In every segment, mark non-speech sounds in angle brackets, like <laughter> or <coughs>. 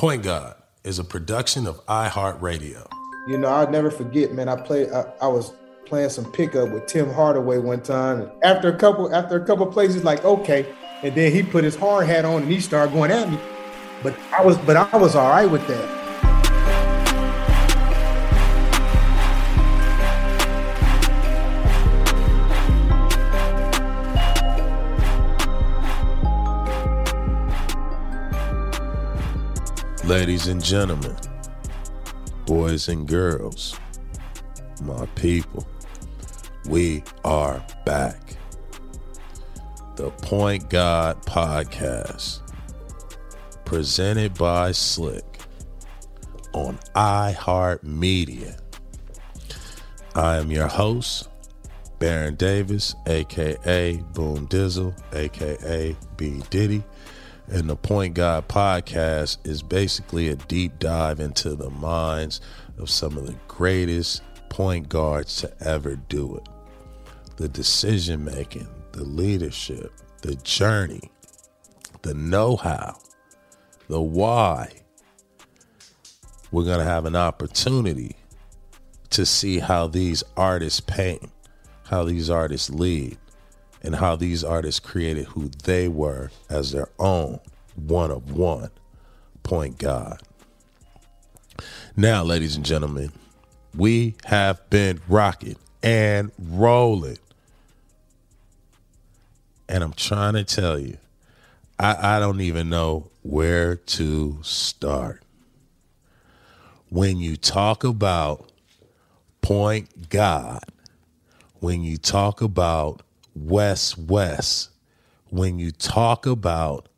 Point Guard is a production of iHeartRadio. You know, I'll never forget, man. I played. I, I was playing some pickup with Tim Hardaway one time. And after a couple, after a couple plays, like, okay. And then he put his hard hat on and he started going at me. But I was, but I was all right with that. Ladies and gentlemen, boys and girls, my people, we are back. The Point God Podcast, presented by Slick on iHeartMedia. I am your host, Baron Davis, aka Boom Dizzle, aka B Diddy and the Point God podcast is basically a deep dive into the minds of some of the greatest point guards to ever do it. The decision making, the leadership, the journey, the know how, the why. We're going to have an opportunity to see how these artists paint, how these artists lead, and how these artists created who they were as their own one of one point God. Now, ladies and gentlemen, we have been rocking and rolling. And I'm trying to tell you, I, I don't even know where to start. When you talk about point God, when you talk about West West, when you talk about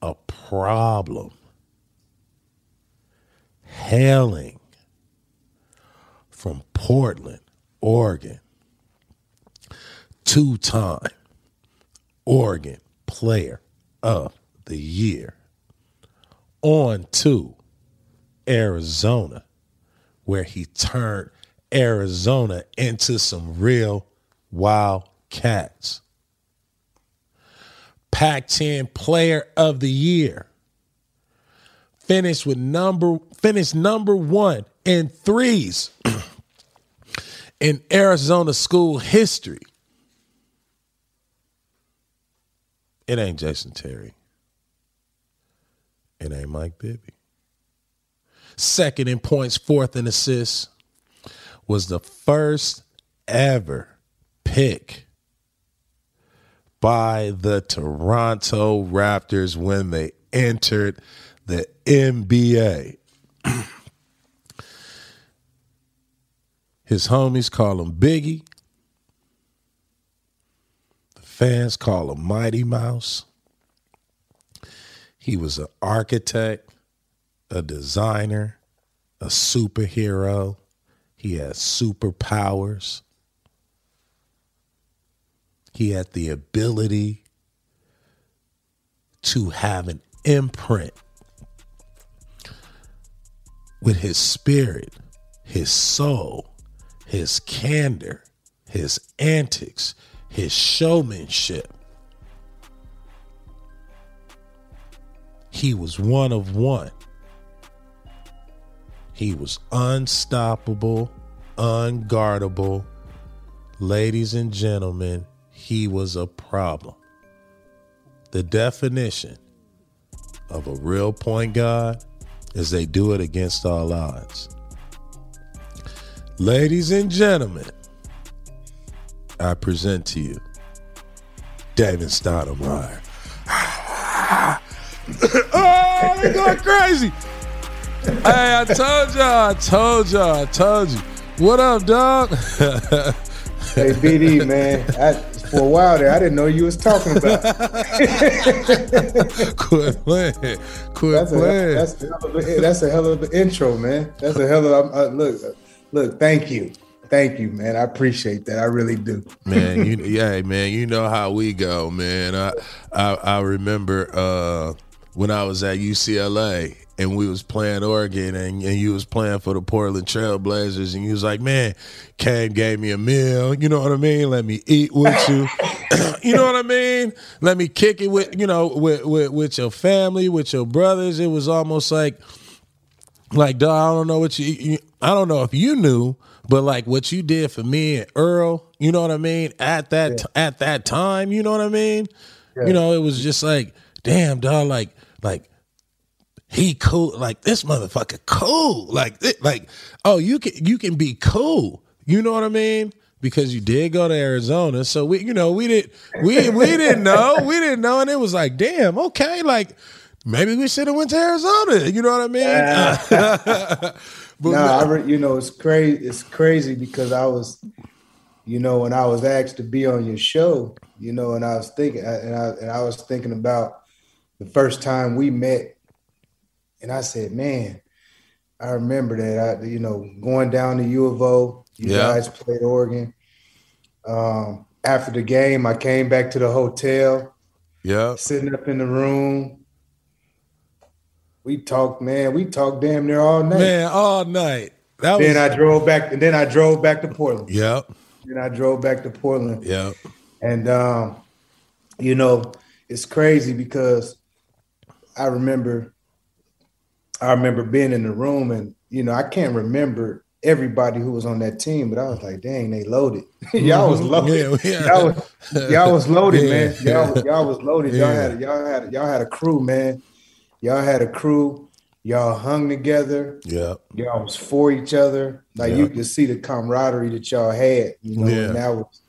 a problem, hailing from Portland, Oregon, two time Oregon Player of the Year, on to Arizona, where he turned Arizona into some real wild Cats. Pac 10 player of the year. Finished with number finished number 1 in threes <clears throat> in Arizona school history. It ain't Jason Terry. It ain't Mike Bibby. Second in points, fourth in assists, was the first ever pick by the Toronto Raptors when they entered the NBA. <clears throat> His homies call him Biggie. The fans call him Mighty Mouse. He was an architect, a designer, a superhero. He has superpowers. He had the ability to have an imprint with his spirit, his soul, his candor, his antics, his showmanship. He was one of one. He was unstoppable, unguardable. Ladies and gentlemen, he was a problem. The definition of a real point guard is they do it against all odds. Ladies and gentlemen, I present to you Damon Stoudamire. <laughs> oh, they're going crazy. hey, I told y'all, I told y'all, I told you. What up, dog? <laughs> hey, BD, man. I, for a while there. I didn't know you was talking about. <laughs> Quit playing. Quit that's playing. A, that's, a a, that's a hell of an intro, man. That's a hell of a uh, look. Look, thank you. Thank you, man. I appreciate that. I really do. man, you yeah, man, you know how we go, man. I I, I remember uh, when I was at UCLA and we was playing Oregon and, and you was playing for the Portland Trailblazers and you was like, man, Cam gave me a meal, you know what I mean? Let me eat with you. <coughs> <coughs> you know what I mean? Let me kick it with, you know, with, with with your family, with your brothers. It was almost like like dog, I don't know what you, you I don't know if you knew, but like what you did for me and Earl, you know what I mean? At that Yeah. at that time, you know what I mean? Yeah. You know, it was just like, damn, dog, like like he cool, like this motherfucker cool, like like oh you can you can be cool, you know what I mean? Because you did go to Arizona, so we you know we didn't we we <laughs> didn't know we didn't know, and it was like damn okay, like maybe we should have went to Arizona, you know what I mean? <laughs> but no, I re- you know it's crazy. It's crazy because I was, you know, when I was asked to be on your show, you know, and I was thinking, and I and I was thinking about the first time we met, and I said, man, I remember that. I, you know, going down to U of O, you Yeah. guys played Oregon. Um, after the game, I came back to the hotel, yeah, sitting up in the room. We talked, man. We talked damn near all night. man, all night. That was Then I drove back, and then I drove back to Portland. yep, Then I drove back to Portland, yep, and um, you know, it's crazy because I remember, I remember being in the room, and you know, I can't remember everybody who was on that team, but I was like, dang, they loaded. <laughs> y'all was loaded. Mm-hmm. Yeah, yeah. Y'all was, y'all was loaded, Yeah. man. Y'all, y'all was loaded. Y'all had, y'all had, y'all had a crew, man. Y'all had a crew. Y'all hung together. yep, y'all was for each other. Like Yeah. you could see the camaraderie that y'all had, you know, Yeah. and that was,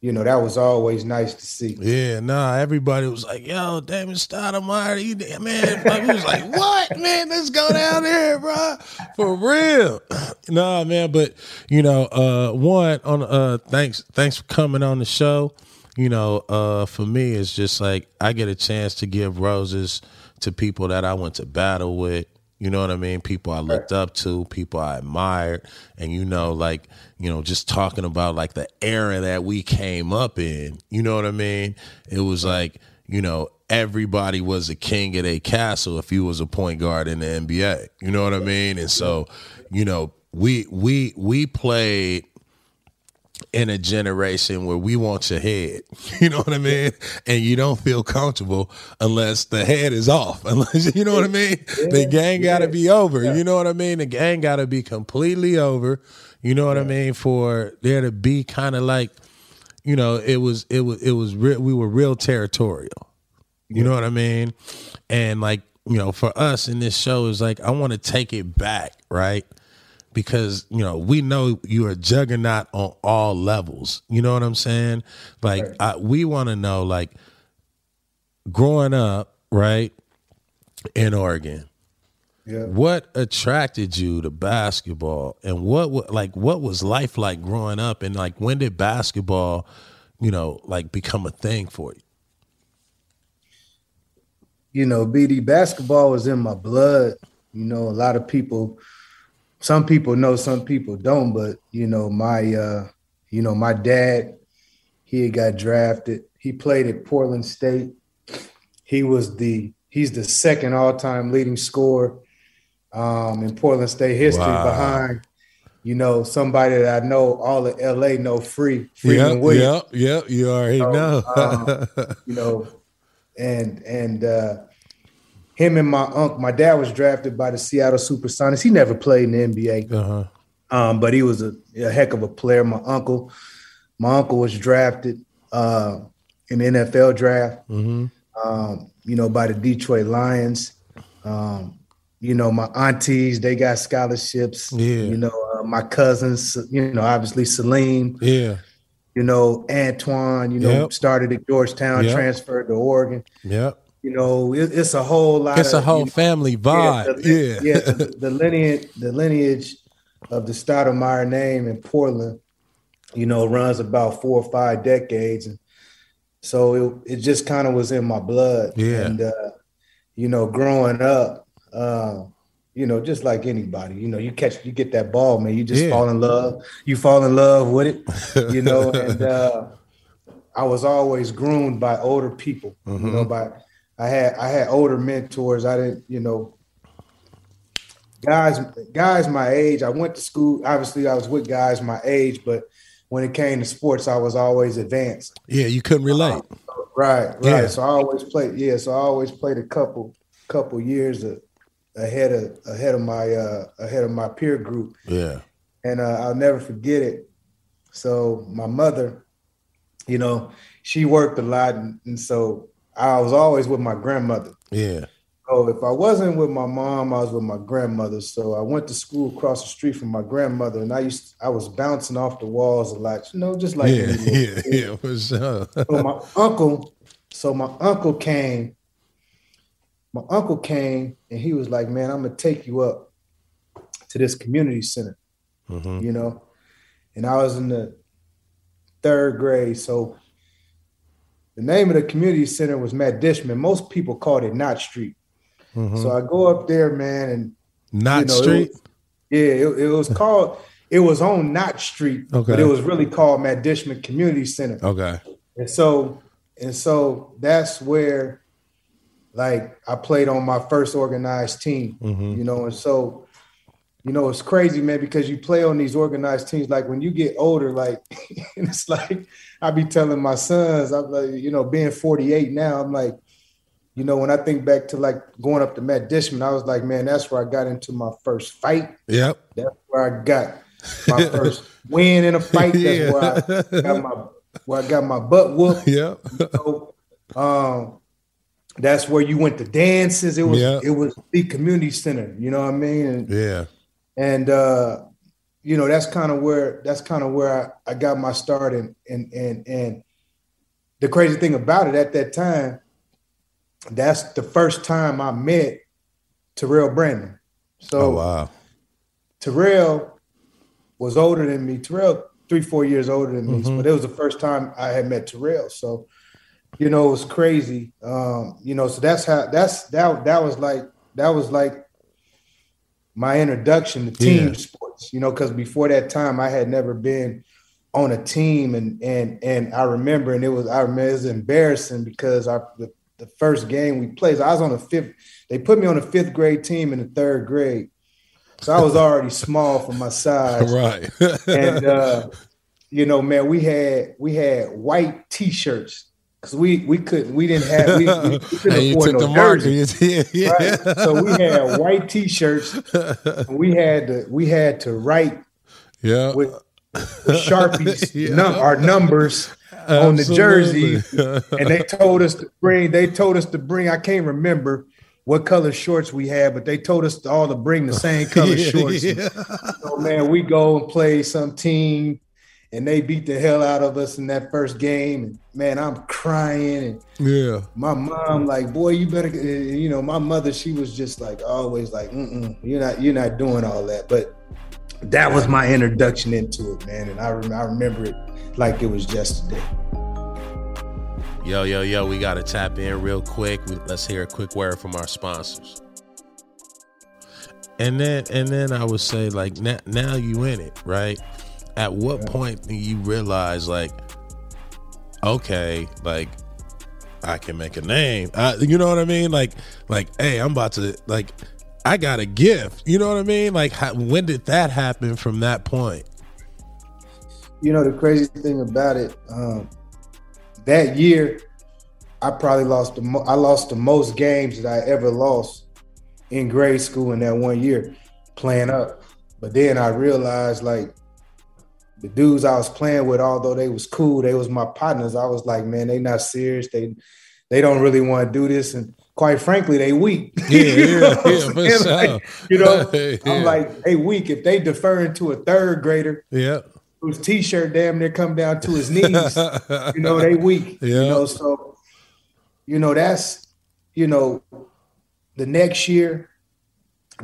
you know, that was always nice to see. Yeah, nah, everybody was like, yo, Damon Stoudamire, man. <laughs> We was like, what, man? Let's go down there, bro. For real. <clears throat> nah, man, but you know, uh one on uh thanks thanks for coming on the show. You know, uh for me it's just like I get a chance to give roses to people that I went to battle with. You know what I mean? People I looked up to, people I admired, and you know, like you know, just talking about like the era that we came up in. You know what I mean? It was like you know everybody was a king at a castle if you was a point guard in the NBA. You know what I mean? And so, you know, we we we played in a generation where we want your head. <laughs> You know what I mean? And you don't feel comfortable unless the head is off. <laughs> Unless you know what I mean? the game gotta be over. You know what I mean? The game gotta be completely over. You know what I mean? For there to be kind of like, you know, it was it was it was real we were real territorial. You know what I mean? And like, you know, for us in this show is like I want to take it back, right? Because, you know, we know you're a juggernaut on all levels. You know what I'm saying? Like I, we want to know like growing up, right? In Oregon, Yeah. what attracted you to basketball and what like what was life like growing up and like when did basketball, you know, like become a thing for you? You know, BD basketball was in my blood. You know, a lot of people, some people know, some people don't, but you know, my uh, you know, my dad, he got drafted. He played at Portland State. He was the he's the second all-time leading scorer um, in Portland State history Wow. behind, you know, somebody that I know all of LA know free, Freeman Williams. Yep, yep, you already So, know. um, you know, and and uh, him and my uncle, my dad was drafted by the Seattle Supersonics. He never played in the NBA, uh-huh. um, but he was a, a heck of a player. My uncle, my uncle was drafted uh, in the NFL draft. hmm Um, you know, by the Detroit Lions. Um, you know, my aunties, they got scholarships. Yeah. You know, uh, my cousins, you know, obviously Salim, Yeah, you know, Antoine, you know, Yep. started at Georgetown, Yep. transferred to Oregon. yep. You know, it, it's a whole lot. It's a whole you know, family vibe. the, Yeah, yeah. The, <laughs> the lineage, the lineage of the Stoudamire name in Portland, you know, runs about four or five decades, and so it, it just kind of was in my blood. Yeah. and uh, you know, growing up, uh, you know, just like anybody, you know, you catch, you get that ball, man, you just Yeah. fall in love. You fall in love with it, you know, <laughs> and uh, I was always groomed by older people, you know, by I had I had older mentors. I didn't, you know, guys, guys my age. I went to school. Obviously, I was with guys my age, but when it came to sports, I was always advanced. Yeah, you couldn't relate. Uh, right, right. Yeah. So I always played. Yeah, so I always played a couple couple years of, ahead of ahead of my uh, ahead of my peer group. Yeah, and uh, I'll never forget it. So my mother, you know, she worked a lot, and, and so I was always with my grandmother. Yeah. So if I wasn't with my mom, I was with my grandmother. So I went to school across the street from my grandmother, and I used I was bouncing off the walls a lot, you know, just like yeah, <laughs> yeah, yeah, for sure. so my uncle, so my uncle came. My uncle came, and he was like, "Man, I'm gonna take you up to this community center," mm-hmm. you know. And I was in the third grade, so the name of the community center was Matt Dishman. Most people called it Knott Street. Mm-hmm. So I go up there, man, and Knott you know, Street. It was, yeah, it, it, was called. It was on Knott Street, okay. but it was really called Matt Dishman Community Center. Okay. And so, and so that's where, like, I played on my first organized team. Mm-hmm. You know, and so, you know, it's crazy, man, because you play on these organized teams. Like when you get older, like, <laughs> and it's like I be telling my sons, I'm like, you know, being 48 now, I'm like you know, when I think back to like going up to Matt Dishman, I was like, man, that's where I got into my first fight. Yep. That's where I got my <laughs> first win in a fight. That's yeah. where I got my where I got my butt whooped. <laughs> Yep. You know? um, that's where you went to dances. It was yep. it was the community center. You know what I mean? And, yeah. And uh, you know, that's kind of where that's kind of where I, I got my start and and and and the crazy thing about it at that time that's the first time I met Terrell Brandon. So oh, wow. Terrell was older than me. Terrell three, four years older than me, mm-hmm. but it was the first time I had met Terrell. So, you know, it was crazy. Um, you know, so that's how that's that that was like that was like my introduction to team yeah. sports, you know, because before that time I had never been on a team and and and I remember and it was I remember it was embarrassing because I the the first game we played. So I was on the fifth. They put me on the fifth grade team in the third grade, so I was <laughs> already small for my size. Right. and <laughs> uh, you know, man, we had we had white T-shirts because we we couldn't we didn't have we, we <laughs> couldn't afford no jerseys. <laughs> yeah. Right? So we had white T-shirts. we had to we had to write. Yeah. With, with sharpies, <laughs> yeah. num- our numbers on the jersey, and they told us to bring. They told us to bring. I can't remember what color shorts we had, but they told us all to bring the same color yeah, shorts. Yeah. So man, we go and play some team, and they beat the hell out of us in that first game. And man, I'm crying. And yeah, my mom like, boy, you better. Eh, you know, my mother, she was just like always like, you're not, you're not doing all that. But that was my introduction into it, man. And I, rem- I remember it like it was yesterday. Yo, yo, yo, we got to tap in real quick. Let's hear a quick word from our sponsors. And then, and then I would say, like, now, now you in it, right? At what point do you realize, like, okay, like, I can make a name. You know what I mean? Like, like, hey, I'm about to, like, I got a gift. You know what I mean? Like, how, when did that happen from that point? You know, the crazy thing about it, um, that year, I probably lost the mo- I lost the most games that I ever lost in grade school in that one year playing up. But then I realized like the dudes I was playing with, although they was cool, they was my partners. I was like, man, they not serious. They they don't really want to do this. And quite frankly, they weak. <laughs> Yeah, <laughs> you know yeah, yeah, like, you know, <laughs> yeah. I'm like, they weak. If they deferring to a third grader, yeah, whose t-shirt damn near come down to his knees. you know, they weak. Yeah. You know, so you know that's you know the next year,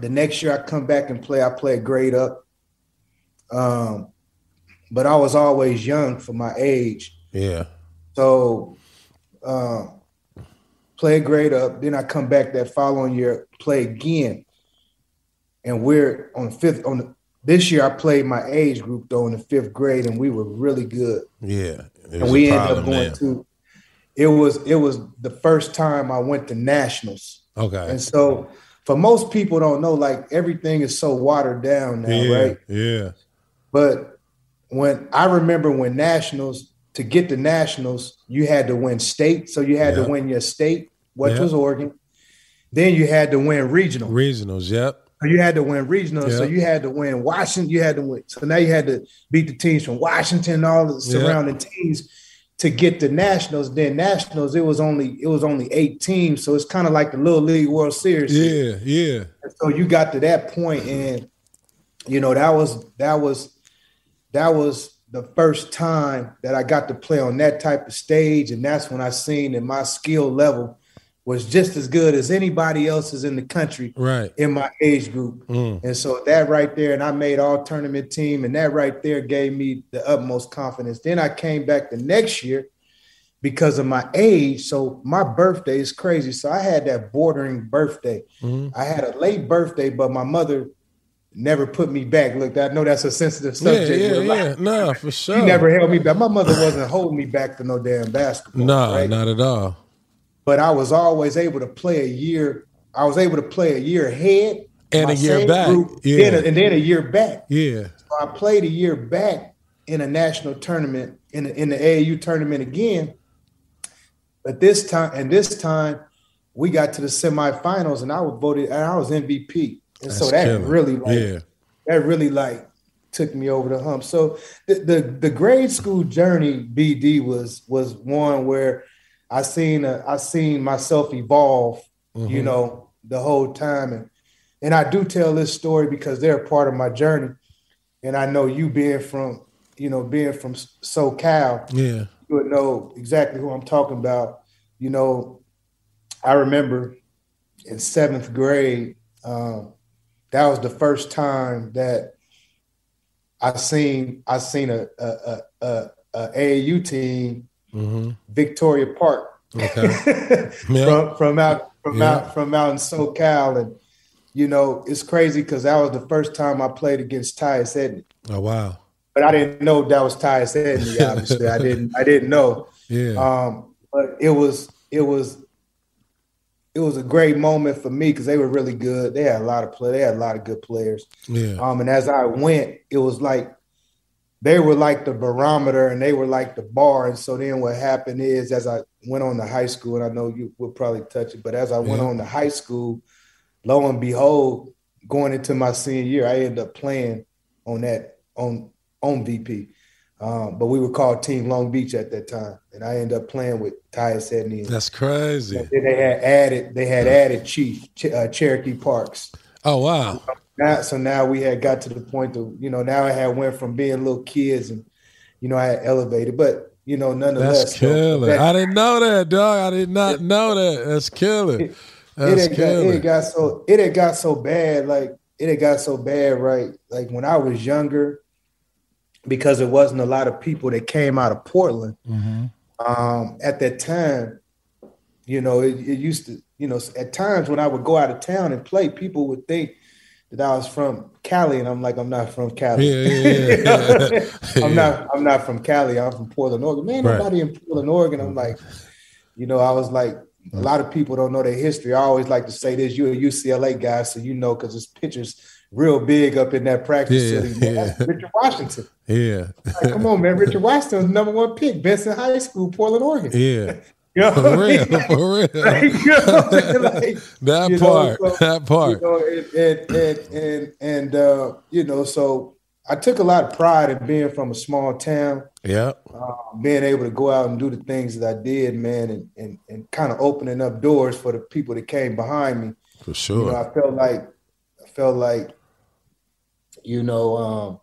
the next year I come back and play. I play a grade up. Um, but I was always young for my age. Yeah. So um play grade up. Then I come back that following year, play again. And we're on fifth on the this year, I played my age group though in the fifth grade, and we were really good. Yeah, and we ended up going to. It was it was the first time I went to nationals. Okay, and so for most people don't know, like everything is so watered down now, yeah, right? Yeah. But when I remember when nationals to get the nationals, you had to win state, so you had Yeah. to win your state, which Yeah. was Oregon. Then you had to win regional. Regionals. Yep. So you had to win regional. So you had to win Washington. You had to win. So now you had to beat the teams from Washington, all the surrounding teams to get the nationals. Then nationals, it was only it was only eight teams. So it's kind of like the Little League World Series. Yeah. Yeah. So you got to that point, and you know that was that was that was the first time that I got to play on that type of stage, and that's when I seen that my skill level was just as good as anybody else's in the country Right. in my age group. Mm. And so that right there, and I made all tournament team, and that right there gave me the utmost confidence. Then I came back the next year because of my age. So my birthday is crazy. So I had that bordering birthday. Mhm. I had a late birthday, but my mother never put me back. Look, I know that's a sensitive subject. Yeah. like, Yeah. No, for sure. sure. never held me back. My mother wasn't holding me back for no damn basketball. No, right? not at all. But I was always able to play a year. I was able to play a year ahead And a year back. Yeah. then a- and then a year back. Yeah. So I played a year back in a national tournament in the, in the AAU tournament again. But this time, and this time, we got to the semifinals, and I was voted, and I was MVP. And so that killer. really, like, Yeah. that really like took me over the hump. So the, the the grade school journey, BD was was one where I seen a, I seen myself evolve, you Mhm. know, the whole time, and and I do tell this story because they're a part of my journey, and I know you being from you know being from SoCal, Yeah. you would know exactly who I'm talking about. You know, I remember in seventh grade, um, that was the first time that I seen I seen a a a, a, a AAU team, hmm Victoria Park, Okay. <laughs> Yeah. from from out from Yeah. out from out in SoCal, and you know it's crazy because that was the first time I played against Tyus Edney. Oh wow. But I didn't know that was Tyus Edney. Obviously, I didn't. I didn't know. <laughs> Yeah. Um, but it was it was it was a great moment for me because they were really good. They had a lot of play. They had a lot of good players. yeah. Um, and as I went, it was like they were like the barometer and they were like the bar. And so then what happened is as I went on to high school, and I know you will probably touch it, but as I went Yeah. on to high school, lo and behold, going into my senior year, I ended up playing on that on on VP. Um, but we were called Team Long Beach at that time, and I ended up playing with Tyus Edney. That's crazy. then they had added they had added Chief Ch- uh, Cherokee Parks. Oh wow. Now, so now we had got to the point of you know now I had went from being little kids and you know I had elevated, but you know nonetheless, That's killer. that- I didn't know that, dog. I did not <laughs> know that. That's killer. it That's had, got, it had got so it had got so bad like it had got so bad right like when I was younger because there wasn't a lot of people that came out of Portland Mhm. um, at that time, you know, it, it used to, you know, at times when I would go out of town and play, people would think that I was from Cali, and I'm like, I'm not from Cali. Yeah, yeah, yeah, <laughs> yeah. <laughs> I'm not, I'm not from Cali. I'm from Portland, Oregon. Man, Right. nobody in Portland, Oregon. I'm like, you know, I was like, a lot of people don't know their history. I always like to say this: you're a UCLA guy, so you know, because there's pictures real big up in that practice Yeah. Man, that's yeah. Richard Washington. Yeah. Like, come on, man. Richard Washington number one pick, Benson High School, Portland, Oregon. Yeah. <laughs> You know For I real. mean? For real. <laughs> Like, you know what I'm saying? Like, <laughs> That you know, part. so- that you part. know, and and and and, and uh, you know, so I took a lot of pride in being from a small town, Yeah. uh, being able to go out and do the things that I did, man, and and, and kind of opening up doors for the people that came behind me. For You sure. know, I felt like I felt like, you know, um,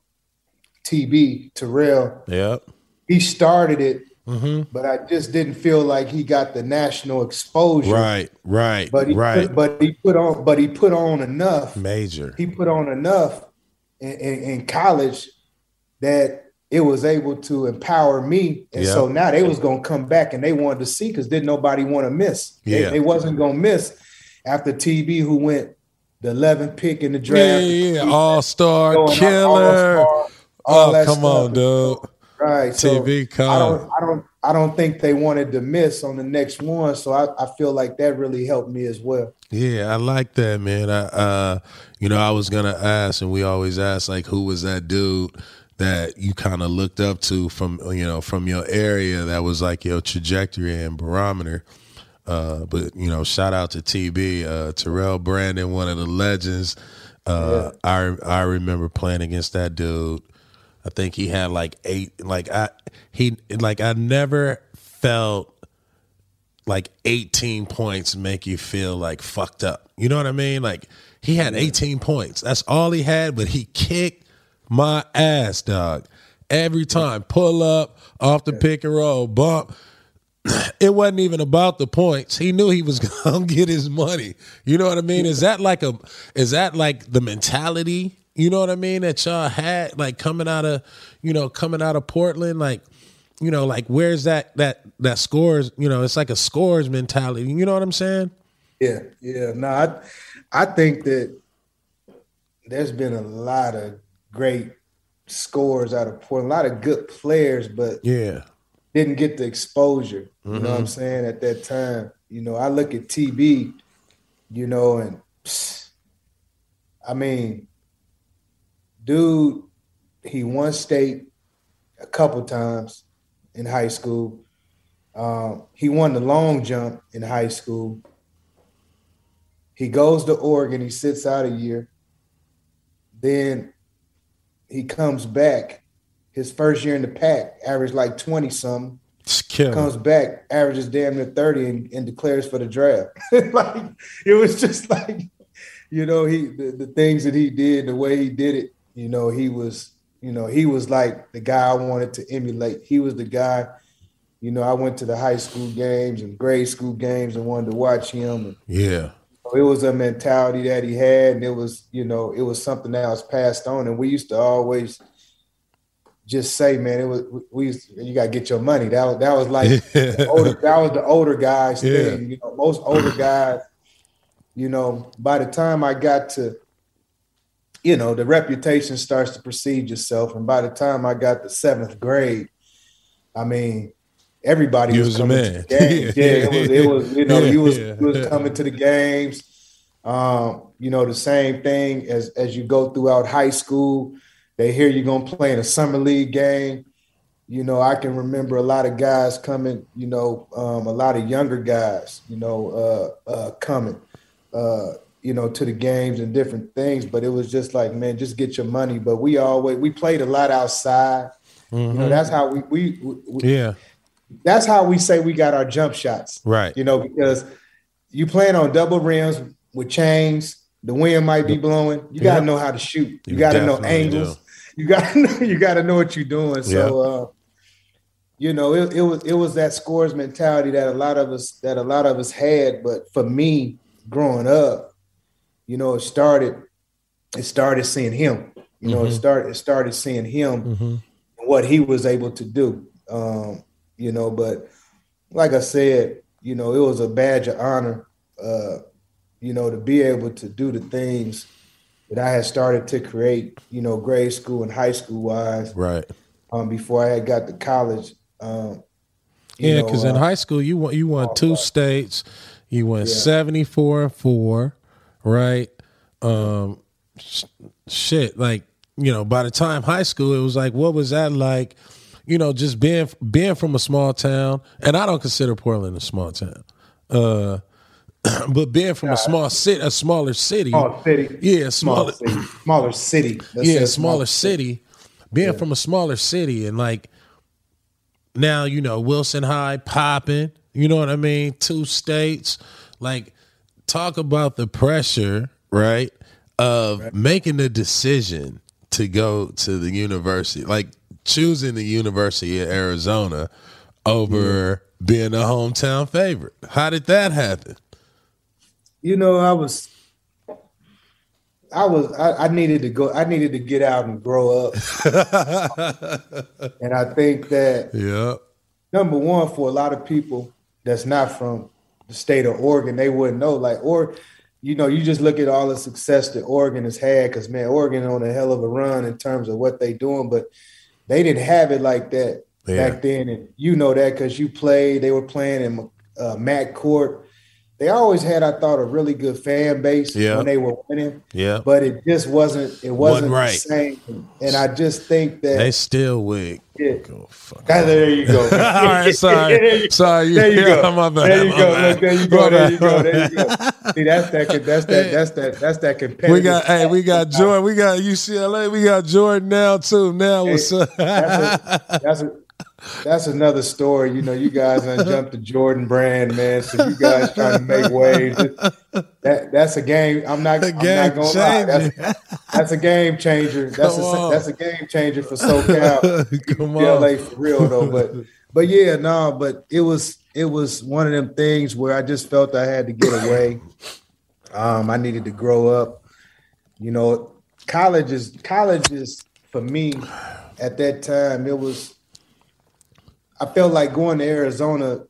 TB Terrell, Yep. he started it, hmm but I just didn't feel like he got the national exposure. Right. Right. But he right. put, but he put on but he put on enough. Major. He put on enough in, in, in college that it was able to empower me. And so now they was gonna come back and they wanted to see because didn't nobody want to miss. They, Yeah. they wasn't gonna miss after TB who went the 11th pick in the Yeah. draft. Yeah. All star killer. all-star, all Oh, come on, dude. Right. So TV I come. don't I don't I don't think they wanted to miss on the next one. So I, I feel like that really helped me as well. Yeah, I like that, man. I, uh, you know, I was gonna ask, and we always ask, like, who was that dude that you kind of looked up to from, you know, from your area that was like your trajectory and barometer. Uh, but you know, shout out to TB, uh, Terrell Brandon, one of the legends. Uh, yeah. I I remember playing against that dude. I think he had like eight. Like I he like I never felt like 18 points make you feel like fucked up. You know what I mean? Like he had 18 points. That's all he had, but he kicked my ass, dog. Every time. Pull up, off the pick and roll, bump. <clears throat> It wasn't even about the points. He knew he was <laughs> gonna get his money. You know what I mean? Is that like a is that like the mentality, you know what I mean, that y'all had like coming out of, you know, coming out of Portland? Like you know, like where's that that that scores? You know, it's like a scores mentality. You know what I'm saying? Yeah, yeah. No, I I think that there's been a lot of great scores out of Portland, a lot of good players, but yeah, didn't get the exposure. You mm-hmm. know what I'm mm-hmm. saying? At that time, you know, I look at TB, you know, and pss, I mean, dude, he won state a couple times in high school. Um, he won the long jump in high school. He goes to Oregon. He sits out a year. Then he comes back. His first year in the pack, averaged like 20 something. Comes back, averages damn near 30 and, and declares for the draft. <laughs> like it was just like, you know, he the, the things that he did, the way he did it, you know, he was you know, he was like the guy I wanted to emulate. He was the guy, you know, I went to the high school games and grade school games and wanted to watch him. Yeah. It was a mentality that he had, and it was, you know, it was something that was passed on. And we used to always just say, man, it was we used to, you gotta get your money. That was that was like <laughs> older, that was the older guys yeah. thing. You know, most older guys, you know, by the time I got to you know, the reputation starts to precede yourself. And by the time I got to seventh grade, I mean, everybody was, was coming to the games. <laughs> yeah, it was, it was, you know, you was, you was coming to the games. Um, you know, the same thing as as you go throughout high school. They hear you're gonna play in a summer league game. You know, I can remember a lot of guys coming. You know, um, a lot of younger guys. You know, uh, uh, coming. Uh, you know, to the games and different things. But it was just like, man, just get your money. But we always we played a lot outside. Mm-hmm. You know, mm-hmm. that's how we, we, we yeah. That's how we say we got our jump shots. Right. You know, because you playing on double rims with chains, the wind might be blowing. You got to know how to shoot. You, you got to know angles. Do. You got to <laughs> know. You got to know what you're doing. So, uh, you know, it, it was it was that scores mentality that a lot of us that a lot of us had. But for me, growing up, you know, it started, it started seeing him. You know, mm-hmm. it started it started seeing him mm-hmm. what he was able to do. Um, you know, but like I said, you know, it was a badge of honor, uh, you know, to be able to do the things that I had started to create, you know, grade school and high school wise. Right. Um, before I had got to college. Um, yeah, because uh, in high school you won you won two states, you won yeah. seventy four and four right? Um, sh- shit, like you know, by the time high school, it was like, what was that like? You know, just being being from a small town, and I don't consider Portland a small town. Uh, <clears throat> but being from a small city, a smaller city, small city, yeah, smaller, city. smaller city, <laughs> yeah, smaller city. city. Being yeah. from a smaller city, and like now, you know, Wilson High popping. You know what I mean? Two states, like talk about the pressure, right, of right. making the decision to go to the university, like choosing the University of Arizona over yeah. being a hometown favorite. How did that happen? You know, I was I was I, I, needed to go I needed to get out and grow up. <laughs> and I think that yeah. Number one, for a lot of people that's not from the state of Oregon, they wouldn't know. Like, or you know, you just look at all the success that Oregon has had, because man, Oregon on a hell of a run in terms of what they doing, but they didn't have it like that yeah. back then, and you know that because you played. They were playing in uh, Mac Court. They always had, I thought, a really good fan base Yeah. when they were winning. Yeah. But it just wasn't. It wasn't right. the same. And I just think that. They still wig. yeah. Go fuck. Ah, there you go. <laughs> All right, sorry, <laughs> sorry. <laughs> There you go. My bad, there you go. Look, there you go. There you go. There you go. See, that's that. That's that. That's that. That's that competitive. We got hey, we got Jordan, we got UCLA, we got Jordan now too. Now what's up? That's a, that's a, that's another story. You know, you guys jumped the Jordan brand, man. So you guys trying to make waves. That that's a game. I'm not. I'm not gonna lie. That's, that's a game changer. That's Come a on. that's a game changer for SoCal. <laughs> Come on, LA for real though. But but yeah, no, but it was it was one of them things where I just felt I had to get away. Um, I needed to grow up. You know, college is college is for me at that time, it was I felt like going to Arizona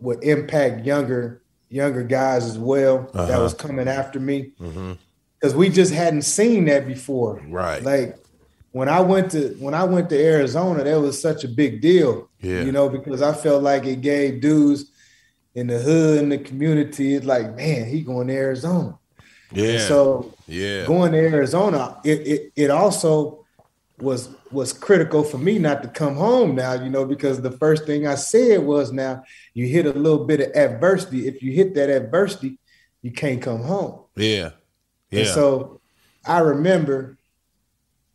would impact younger younger guys as well that Uh-huh. was coming after me because we just hadn't seen that before. Right. Like when I went to when I went to Arizona, that was such a big deal. Yeah. You know, because I felt like it gave dudes in the hood in the community. It's like, man, he going to Arizona. Yeah. So yeah. going to Arizona, it, it it also was was critical for me not to come home now, you know, because the first thing I said was now you hit a little bit of adversity. If you hit that adversity, you can't come home. yeah. And Yeah. so I remember,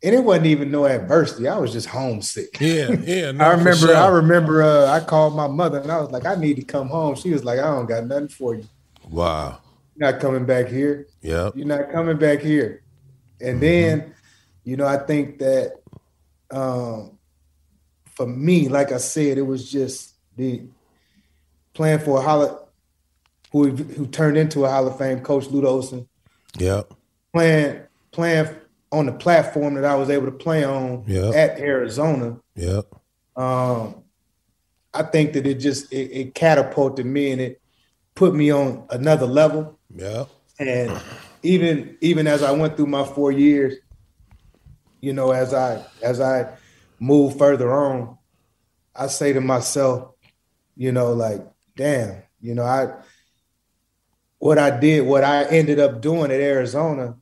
and it wasn't even no adversity. I was just homesick. yeah. Yeah. <laughs> no, I remember, sure. I remember uh, I called my mother and I was like, I need to come home. She was like, I don't got nothing for you. Wow. You're not coming back here. Yeah. You're not coming back here. And then, you know, I think that um, for me, like I said, it was just the playing for a Hall who who turned into a Hall of Fame coach, Lute Olson, Yep. playing playing on the platform that I was able to play on Yeah. at Arizona. Yep. Um, I think that it just it, it catapulted me and it put me on another level. Yeah. And even even as I went through my four years, you know, as I as I move further on, I say to myself, you know, like, damn, you know, I what I did, what I ended up doing at Arizona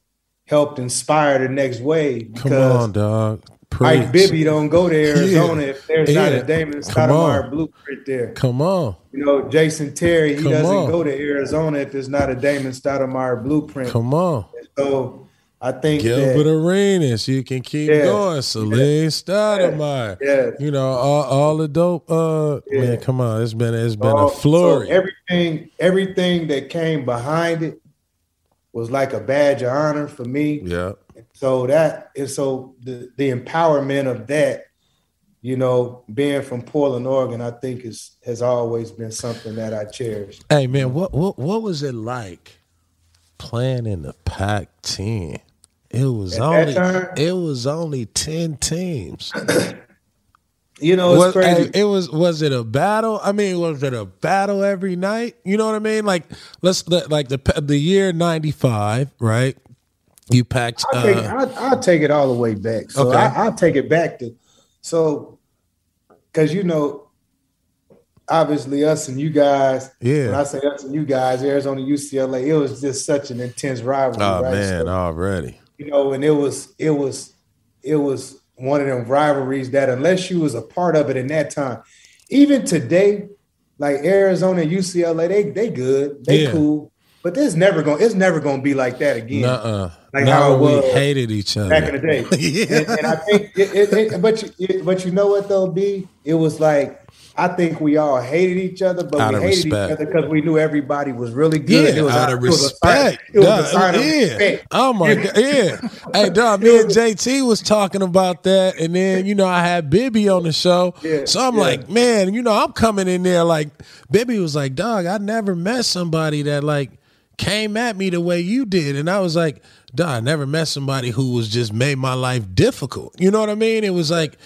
helped inspire the next wave Come on, dog. Mike Preach. Bibby don't go to <laughs> Arizona Yeah. if there's not a Damon Stoudamire blueprint there. Come on. You know, Jason Terry, he Come doesn't on. go to Arizona if there's not a Damon Stoudamire blueprint. Come on. So I think Gilbert that, Arenas. You can keep Yeah. going. Salim Stoudamire. yeah, You know, all, all the dope uh Yeah. man, come on. It's been it's been all- a flurry. So everything, everything that came behind it was like a badge of honor for me. yeah. So that and so the the empowerment of that, you know, being from Portland, Oregon, I think is has always been something that I cherish. Hey man, what what what was it like playing in the Pac ten? It was At only time? it was only ten teams. <clears throat> You know, it's Was, crazy. it was was it a battle? I mean, was it a battle every night? You know what I mean? Like let's let- like the the year ninety five, right? You packed. I'll take, Uh, I'll, I'll take it all the way back. So Okay. I, I'll take it back to so because you know, obviously us and you guys. Yeah. When I say us and you guys, Arizona, UCLA, it was just such an intense rivalry. oh right? man, So, already. You know, and it was it was it was one of them rivalries that unless you was a part of it in that time, even today, like Arizona and UCLA, they they good, they Yeah. cool, but there's never going it's never going to be like that again. Nuh-uh. Like how it we was hated each other back in the day. <laughs> yeah. and, and I think, it, it, it, but you, it, but you know what though, B? It was like I think we all hated each other, but Out we hated respect. each other because we knew everybody was really good. Yeah, it was out of it was a sign- respect. It was a sign of yeah. respect. Oh my god, yeah. hey, dog, <laughs> me and JT was talking about that, and then you know I had Bibby on the show, Yeah, so I'm yeah. like, man, you know I'm coming in there like Bibby was like, dog, I never met somebody that like came at me the way you did, and I was like, dog, I never met somebody who was just made my life difficult. You know what I mean? It was like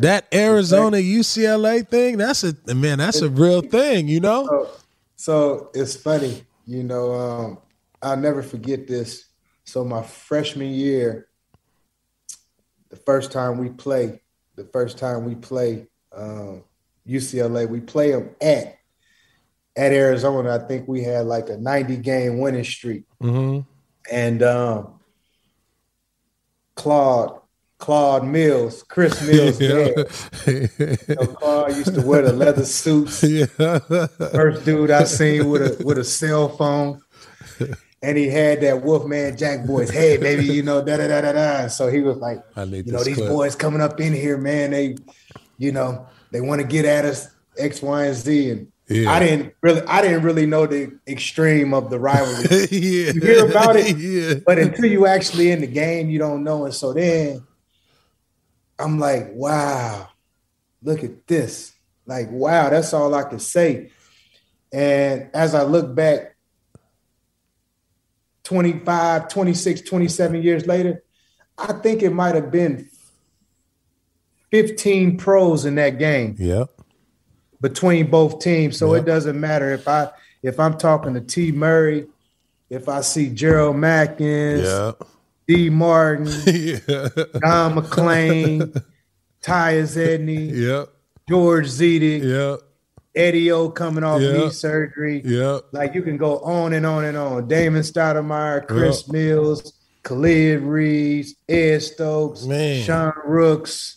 that Arizona UCLA thing. That's a man. That's a real thing. You know? So, so it's funny, you know. Um, I'll never forget this. So my freshman year, the first time we play, the first time we play um, UCLA, we play them at at Arizona, I think we had like a 90 game winning streak. Mm-hmm. And um, Claude, Claude Mills, Chris Mills, <laughs> know, Claude used to wear the leather suits. <laughs> yeah. First dude I seen with a with a cell phone. And he had that Wolfman Jack boy's hey baby, you know, da da da da da. So he was like, I need you know, these clip. boys coming up in here, man. They, you know, they want to get at us X, Y, and Z. And Yeah. I didn't really, I didn't really know the extreme of the rivalry. <laughs> yeah. You hear about it? Yeah. but until you actually in the game, you don't know. And so then I'm like, wow, look at this. Like, wow, that's all I could say. And as I look back 25, 26, 27 years later, I think it might have been 15 pros in that game Yep. Between both teams. So Yeah. it doesn't matter if I if I'm talking to T Murray, if I see Gerald Madkins, Yep. D Martin, <laughs> yeah. Don MacLean, <laughs> Tyus Edney, Yep. George Zidek, Yep. Eddie O coming off Yeah. knee surgery. Yep. Like you can go on and on and on. Damon Stoudamire, Chris Mills, Khalid Reeves, Ed Stokes, Man. Sean Rooks.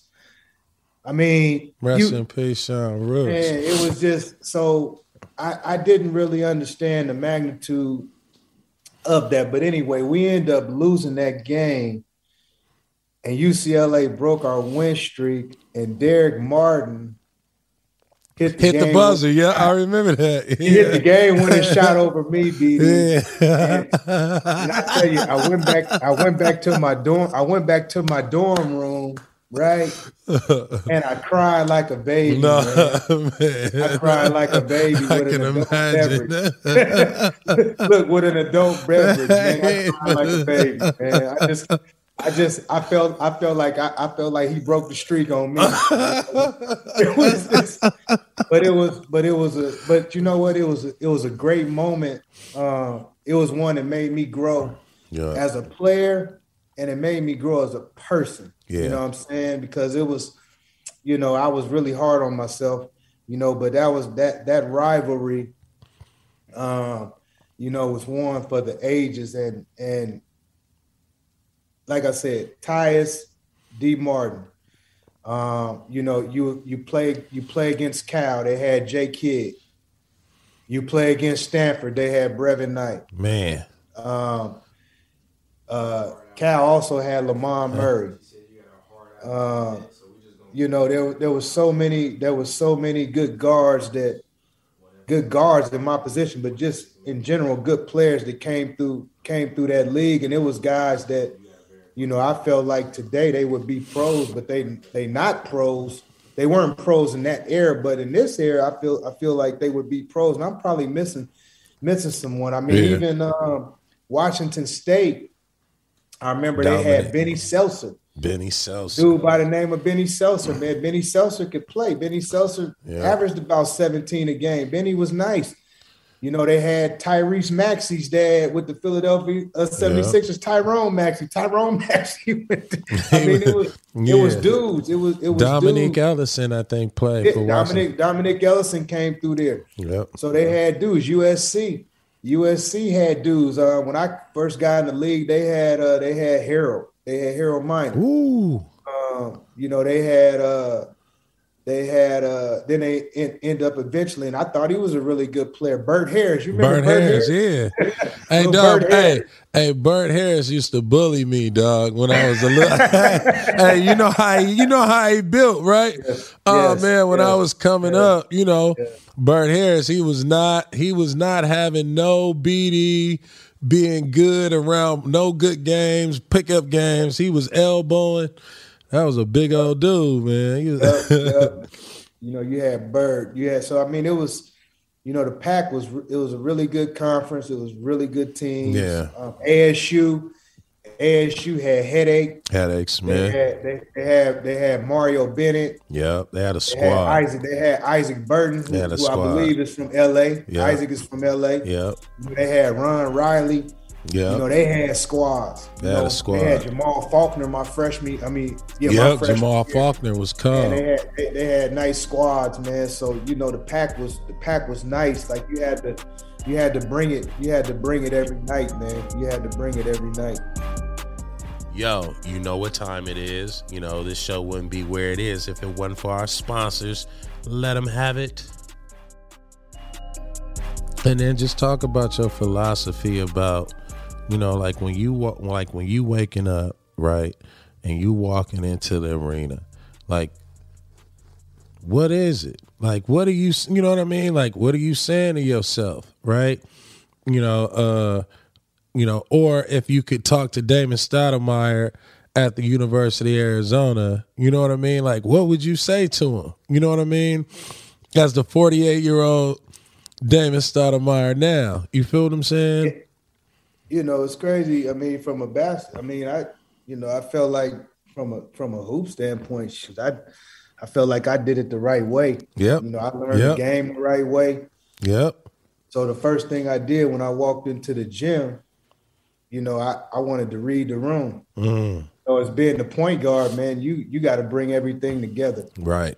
I mean, Rest you, in peace, Sean Rooks. Man, it was just so I, I didn't really understand the magnitude of that. But anyway, we end up losing that game, and UCLA broke our win streak, and Darrick Martin hit the, Hit the buzzer. Yeah, I remember that. <laughs> He hit the game winning shot over me, <laughs> BD. Yeah. And I tell you, I went back. I went back to my dorm. I went back to my dorm room, right? <laughs> And I cried like a baby. no, man. man. I cried like a baby with I an can adult imagine. beverage. <laughs> Look, with an adult beverage, man, I cried like a baby, man. I just, I just, I felt, I felt like, I, I felt like he broke the streak on me. <laughs> it was just, but it was, but it was a, but you know what? It was, a, it was a great moment. Um, it was one that made me grow yeah. as a player, and it made me grow as a person. Yeah. You know what I'm saying? Because it was, you know, I was really hard on myself, you know, but that was that that rivalry, um, you know, was one for the ages, and and like I said, Tyus D. Martin. Um, you know, you you play you play against Cal, they had Jay Kidd. You play against Stanford, they had Brevin Knight. Man. Um, uh, Cal also had Lamond Murray. Uh, you know, there there was so many there was so many good guards that good guards in my position, but just in general, good players that came through came through that league, and it was guys that you know I felt like today they would be pros, but they they not pros. They weren't pros in that era, but in this era, I feel I feel like they would be pros, and I'm probably missing missing someone. I mean, Yeah. even um, Washington State. I remember they had Benny Seltzer, Benny Seltzer. dude by the name of Benny Seltzer. Man, Benny Seltzer could play. Benny Seltzer Yeah. averaged about 17 a game. Benny was nice. You know, they had Tyrese Maxey's dad with the Philadelphia uh, 76ers, Tyrone Maxey. Tyrone <laughs> Maxey. I mean, it was it was dudes. It was it was Dominique dudes. Ellison, I think, played Yeah, for Washington. Dominic Dominic Ellison came through there. Yep. So they had dudes. USC, USC had dudes. Uh, when I first got in the league, they had uh, they had Harold. They had Harold Miner. Ooh. Um, you know, they had uh, they had uh, then they en- end up eventually, and I thought he was a really good player. Bert Harris, you remember Bert Bert, Harris, Harris? yeah. <laughs> hey, dog. Bert Hey, Harris. hey, Bert Harris used to bully me, dog, when I was a little. <laughs> hey, you know how he, you know how he built, right? Oh Yes, man, when I was coming yes. up, you know, Bert Harris, he was not, he was not having no BD, being good around, no good games, pickup games. He was elbowing. That was a big old dude, man. Was, Yep. You know, you had Bird. You had so I mean, it was, you know, the pack was it was a really good conference. It was really good teams. Yeah. Um, ASU, ASU had headache. headaches, They man. had they, they had they had Mario Bennett. Yep, they had a They had squad. Isaac. They had Isaac Burton, who, They had a who I believe is from LA. Yeah. Isaac is from LA. Yep, They had Ron Riley. Yeah. You know, they had squads. They you had a squad. They had Jamal Faulkner, my freshman. I mean, yeah, my Yep, freshman Jamal year. Faulkner was And they had they, they had nice squads, man. So you know the pack was the pack was nice. Like you had to you had to bring it. You had to bring it every night, man. You had to bring it every night. Yo, you know what time it is. You know, this show wouldn't be where it is if it wasn't for our sponsors. Let them have it. And then just talk about your philosophy about, you know, like when you wa- like when you waking up, right? And you walking into the arena. Like what is it? Like what are you you know what I mean? Like what are you saying to yourself, right? You know, uh you know, or if you could talk to Damon Stoudamire at the University of Arizona, you know what I mean? Like, what would you say to him? You know what I mean? As the 48 year old Damon Stoudamire now, you feel what I'm saying? You know, it's crazy. I mean, from a bas I mean, I you know, I felt like from a from a hoop standpoint, shoot, I I felt like I did it the right way. Yep. You know, I learned Yep. the game the right way. Yep. So the first thing I did when I walked into the gym, you know, I, I wanted to read the room. Mm, So as being the point guard, man, you you got to bring everything together. right.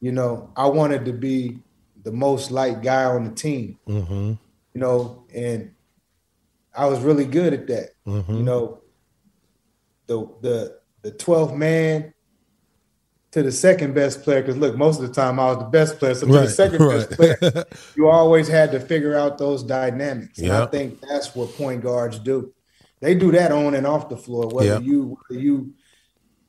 You know, I wanted to be the most liked guy on the team. Mm-hmm. You know, and I was really good at that. Mm-hmm. You know, the the the twelfth man to the second best player. Because look, most of the time I was the best player. So to Right. the second best player, <laughs> you always had to figure out those dynamics. And I think that's what point guards do. They do that on and off the floor. Whether Yep. you whether you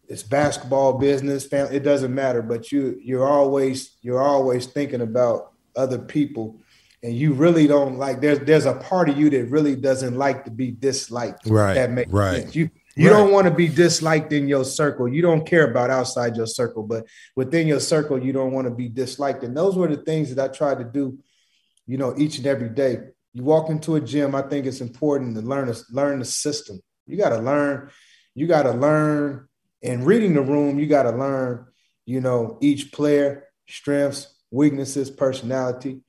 it's basketball business, family, it doesn't matter. But you you're always you're always thinking about other people. And you really don't like there's there's a part of you that really doesn't like to be disliked. Right, That makes right. sense. You you Right. don't want to be disliked in your circle. You don't care about outside your circle, but within your circle, you don't want to be disliked. And those were the things that I tried to do, you know, each and every day. You walk into a gym, I think it's important to learn a, learn the system. You got to learn, you got to learn in reading the room, you got to learn, you know, each player, strengths, weaknesses, personality.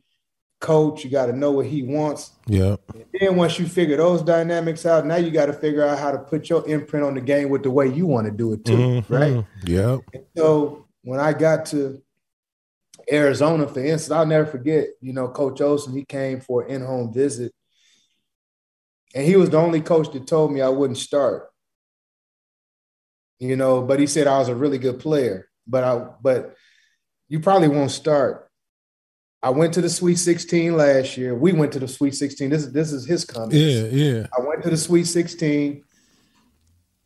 Coach, you got to know what he wants. Yeah. And then once you figure those dynamics out, now you got to figure out how to put your imprint on the game with the way you want to do it too, Mhm. right? Yeah. And so when I got to Arizona, for instance, I'll never forget, you know, Coach Olson, he came for an in-home visit. And he was the only coach that told me I wouldn't start. You know, but he said I was a really good player. But I but you probably won't start. I went to the Sweet 16 last year. We went to the Sweet 16. This is this is his comment. Yeah. Yeah. I went to the Sweet 16.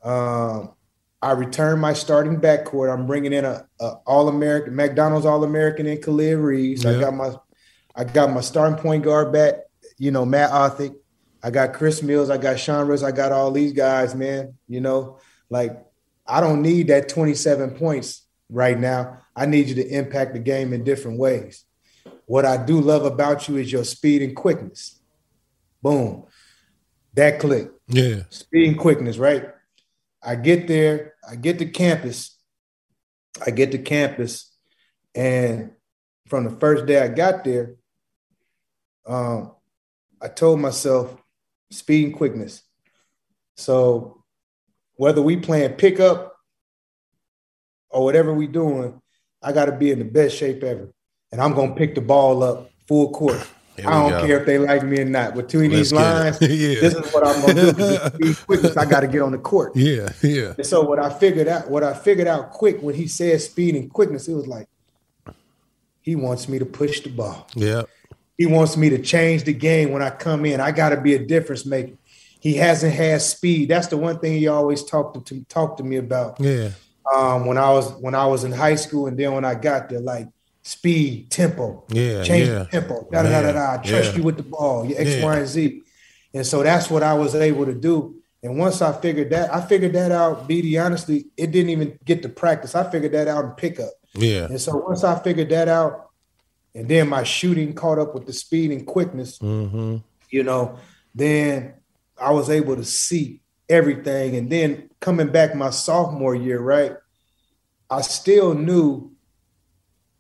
Um, I returned my starting backcourt. I'm bringing in a, a All American, McDonald's All American in Khalid Reeves. I got my, I got my starting point guard back. You know, Matt Othick. I got Chris Mills. I got Sean Rose. I got all these guys, man. You know, like I don't need that 27 points right now. I need you to impact the game in different ways. What I do love about you is your speed and quickness. Boom. That click Yeah. speed and quickness, right? I get there, I get to campus, I get to campus, and from the first day I got there, um, I told myself speed and quickness. So whether we playing pickup or whatever we doing, I got to be in the best shape ever, and I'm gonna pick the ball up full court. I don't go. care if they like me or not. Between Let's these lines, <laughs> yeah. this is what I'm gonna do. <laughs> quickness, I got to get on the court. yeah. Yeah. And so what I figured out, what I figured out quick when he said speed and quickness, it was like he wants me to push the ball. Yeah. He wants me to change the game when I come in. I got to be a difference maker. He hasn't had speed. That's the one thing he always talked to talked to me about Yeah. um, when I was when I was in high school, and then when I got there, like speed, tempo, Yeah. change yeah. tempo, da da da da. I Trust Yeah. you with the ball, your X, Yeah. Y, and Z. And so that's what I was able to do. And once I figured that, I figured that out. BD, honestly, it didn't even get to practice. I figured that out in pickup. Yeah. And so once I figured that out, and then my shooting caught up with the speed and quickness, Mm-hmm. you know, then I was able to see everything. And then coming back my sophomore year, right? I still knew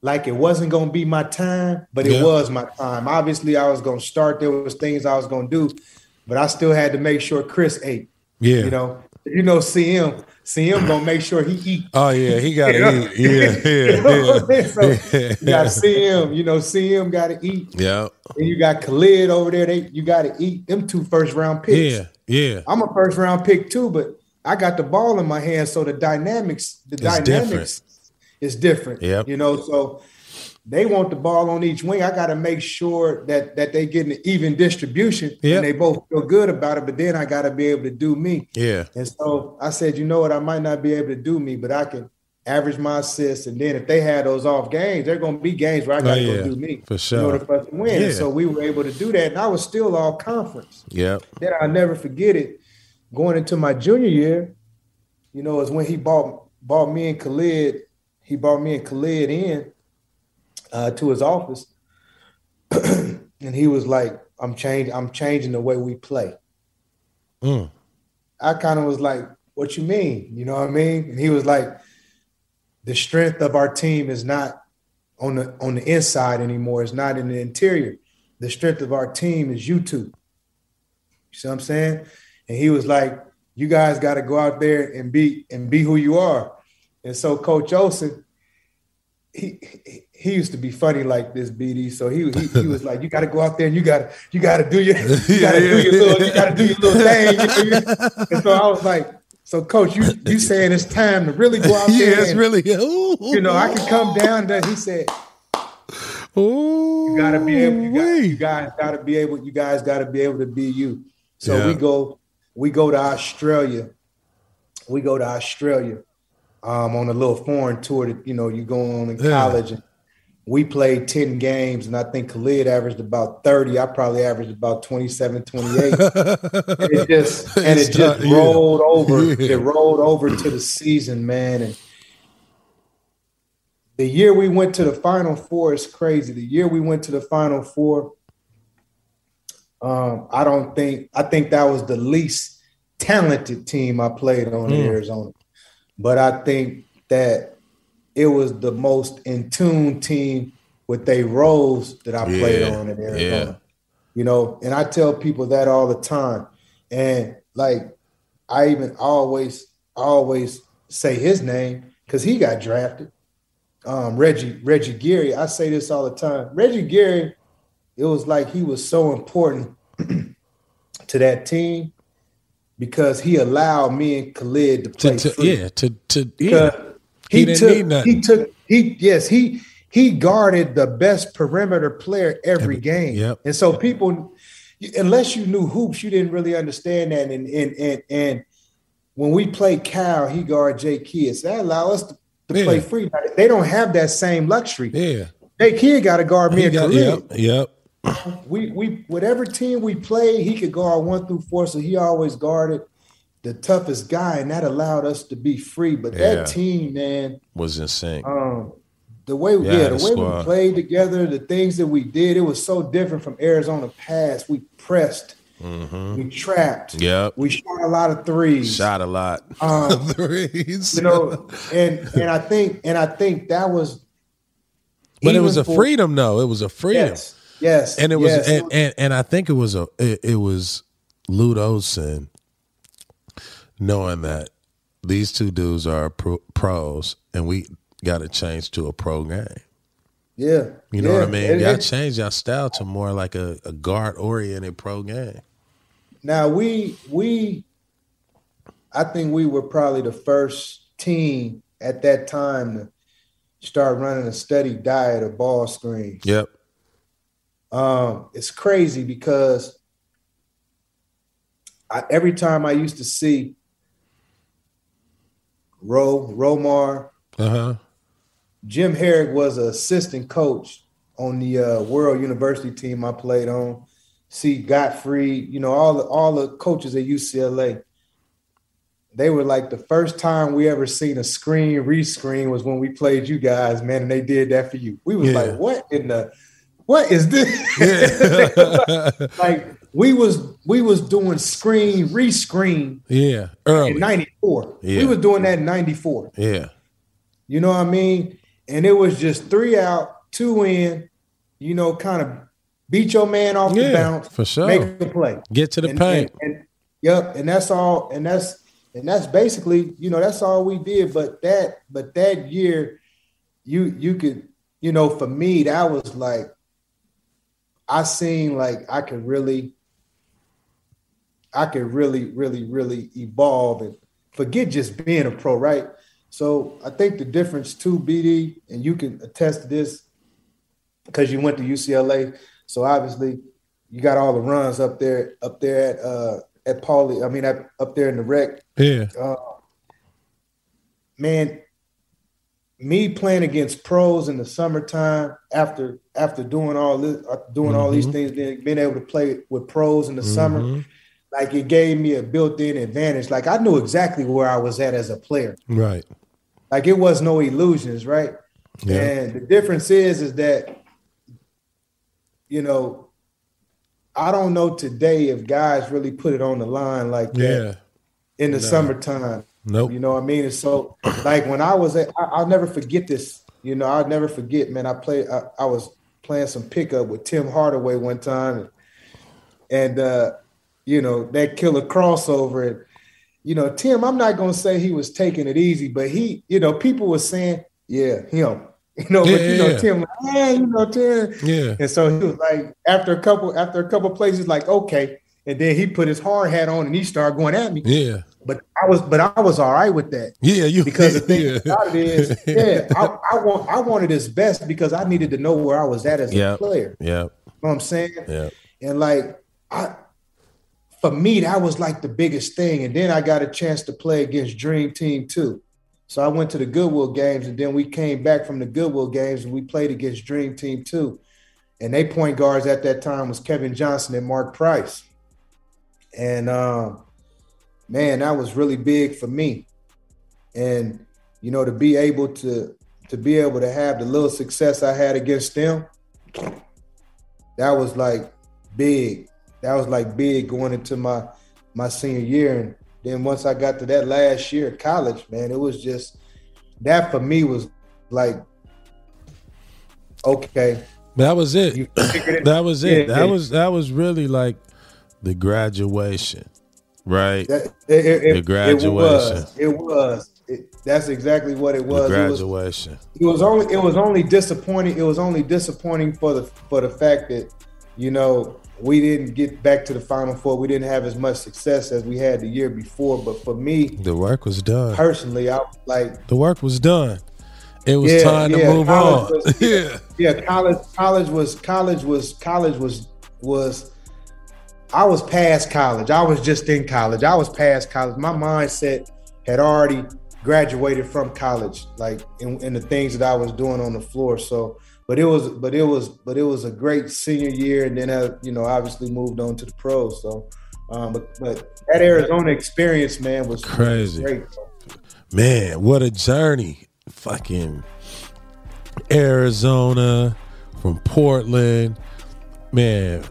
like it wasn't gonna be my time, but it Yeah. was my time. Obviously, I was gonna start. There was things I was gonna do, but I still had to make sure Chris ate. Yeah. You know, you know, CM, CM gonna make sure he eat. Oh yeah, he gotta <laughs> You know? eat. Yeah, <laughs> You know yeah? So you got CM, <laughs> you know, CM gotta eat. yeah. And you got Khalid over there. They you gotta eat them two first round picks. Yeah, yeah. I'm a first round pick too, but I got the ball in my hand, so the dynamics, the It's dynamics is different. Yeah. You know, so they want the ball on each wing. I got to make sure that that they get an even distribution Yep. and they both feel good about it. But then I got to be able to do me. Yeah. And so I said, you know what? I might not be able to do me, but I can average my assists. And then if they had those off games, they're going to be games where I got to Oh, yeah, go do me for sure in order for us to win. Yeah. So we were able to do that, and I was still all conference Yeah. then I'll never forget it. Going into my junior year, you know, is when he bought bought me and Khalid. He bought me and Khalid in uh, to his office, <clears throat> and he was like, "I'm changing. I'm changing the way we play." Mm. I kind of was like, "What you mean?" You know what I mean? And he was like, "The strength of our team is not on the on the inside anymore. It's not in the interior. The strength of our team is you two. You see what I'm saying? And he was like, "You guys got to go out there and be and be who you are." And so Coach Olson, he he- he used to be funny like this, BD. So he he, he was like, "You got to go out there and you got to you got to do your <laughs> you got to do your little you got to do your little thing." You me? And so I was like, "So Coach, you you <laughs> saying it's time to really go out <laughs> Yeah, there? Yeah, it's and, really. Ooh, you know, I can come down." There, he said, Ooh, you gotta be able you, got, you guys gotta be able you guys gotta be able to be you so Yeah. we go we go to australia we go to australia um, on a little foreign tour that you know you go on in Yeah. college and we played 10 games and i think khalid averaged about 30 i probably averaged about 27 28 <laughs> and it just and it just rolled over. <laughs> Yeah. it rolled over to the season man. And the year we went to the final four is crazy. The year we went to the final four um, i don't think i think that was the least talented team i played on in Mm. arizona. But i think that it was the most in tune team with they roles that i played Yeah, on in arizona. yeah. you know and i tell people that all the time. And like i even always always say his name because he got drafted. Um reggie reggie geary i say this all the time. Reggie geary it was like he was so important <clears throat> to that team because he allowed me and khalid to play To, to, yeah, to to yeah. He he, didn't took need nothing. he took he yes he he guarded the best perimeter player every Every- game yep. and so people unless you knew hoops you didn't really understand that and and and, and when we played Cal he guarded Jay Kidd so that allowed us to, to Yeah. play free they don't have that same luxury Yeah. Jay Kidd got to guard me He and got- Khalid yep. Yep. we we whatever team we played, he could guard one through four, so he always guarded the toughest guy, and that allowed us to be free. But Yeah. that team, man, Was insane. um, the way Yeah, yeah, the the way squad. we played together, the things that we did, it was so different from Arizona past. We pressed, hmm we trapped, Yep. we shot a lot of threes. Shot a lot. <laughs> Um, <laughs> Threes. you know, and and I think and I think that was but it was a for- freedom, though. It was a freedom. Yes. Yes. and it was yes. and, and and I think it was a it, it was Lute Olson knowing that these two dudes are pro, pros and we got to change to a pro game. yeah. You know yeah. what I mean? And Y'all change your style to more like a, a guard oriented pro game. Now we we I think we were probably the first team at that time to start running a steady diet of ball screens. Yep. Um, it's crazy because I, every time I used to see Ro Romar, Uh huh. Jim Harrick was an assistant coach on the uh, World University team I played on. See Godfrey, you know all the all the coaches at UCLA. They were like the first time we ever seen a screen rescreen was when we played you guys, man, and they did that for you. We was Yeah. like, what in the what is this? Yeah. <laughs> like we was we was doing screen rescreen yeah. in Early. 94. Yeah. We was doing that in 94. Yeah. You know what I mean? And it was just three out, two in, you know, kind of beat your man off Yeah, the bounce, for sure. make a play. Get to the and, paint. And, and- yep, and that's all. And that's and that's basically, you know, that's all we did. But that, but that year, you you could, you know, for me, that was like, I seen like I could really, I could really, really, really evolve and forget just being a pro, right? So I think the difference too, BD, and you can attest to this because you went to UCLA. So obviously you got all the runs up there, up there at uh at Pauley. I mean, at, up there in the rec. Yeah. Man, me playing against pros in the summertime after after doing all this, uh, doing all these Mhm. things, being, being able to play with pros in the summer, Mhm. Like it gave me a built-in advantage. Like I knew exactly where I was at as a player. Right. Like it was no illusions, right? Yeah. And the difference is, is that, you know, I don't know today if guys really put it on the line like that Yeah. in the No. summertime. Nope. You know what I mean? And so, like when I was at, I, I'll never forget this. You know, I'll never forget, man. I played, I, I was playing some pickup with Tim Hardaway one time, and, and uh, you know that killer crossover. And you know, Tim, I'm not gonna say he was taking it easy, but he, you know, people were saying, yeah, him. <laughs> You know, but Yeah, you know, yeah. Tim, like, yeah, you know, Tim. Yeah. And so he was like, after a couple, after a couple places, like, okay. And then he put his hard hat on and he started going at me. Yeah. But I was, but I was all right with that Yeah. You because the <laughs> thing yeah. about it is, <laughs> yeah, I, I want, I wanted his best because I needed to know where I was at as Yep. a player. Yeah. You know what I'm saying? Yeah. And like, I, for me, that was like the biggest thing. And then I got a chance to play against Dream Team too. So I went to the Goodwill games, and then we came back from the Goodwill games, and we played against Dream Team too. And they point guards at that time was Kevin Johnson and Mark Price. And um, man, that was really big for me. And you know, to be able to to be able to have the little success I had against them, that was like big. That was like big going into my my senior year. And then once I got to that last year at college, man, it was just that for me was like, okay, That was it. it. <laughs> That was it. Yeah, that yeah. was that was really like the graduation, right? That, it, it, The graduation. It was. It was. It, that's exactly what it the was. It was. graduation. It was only. It was only disappointing. It was only disappointing for the for the fact that you know we didn't get back to the final four. We didn't have as much success as we had the year before. But for me The work was done. personally, I was like, The work was done. It was Yeah, time to move on. was- <laughs> yeah. yeah, college. College was. College was. College was. Was. I was past college. I was just in college. I was past college. My mindset had already graduated from college, like in, in the things that I was doing on the floor. So, but it was, but it was, but it was a great senior year, and then I, you know, obviously moved on to the pros. So, um, but but that Arizona experience, man, was Crazy. great. Man, what a journey. Fucking Arizona from Portland. Man,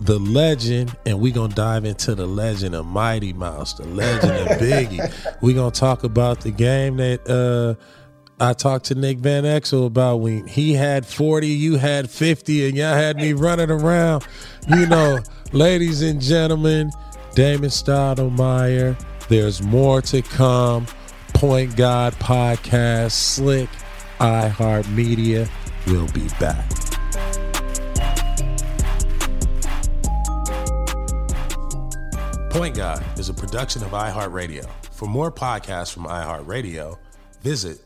the legend, and we gonna dive into the legend of Mighty Mouse, the legend of <laughs> Biggie. we gonna talk about the game that uh I talked to Nick Van Exel about when he had 40, you had 50, and y'all had me running around. You know, ladies and gentlemen, Damon Stoudamire, there's more to come. Point God Podcast, Slick, iHeartMedia. We'll be back. Point God is a production of iHeartRadio. For more podcasts from iHeartRadio, visit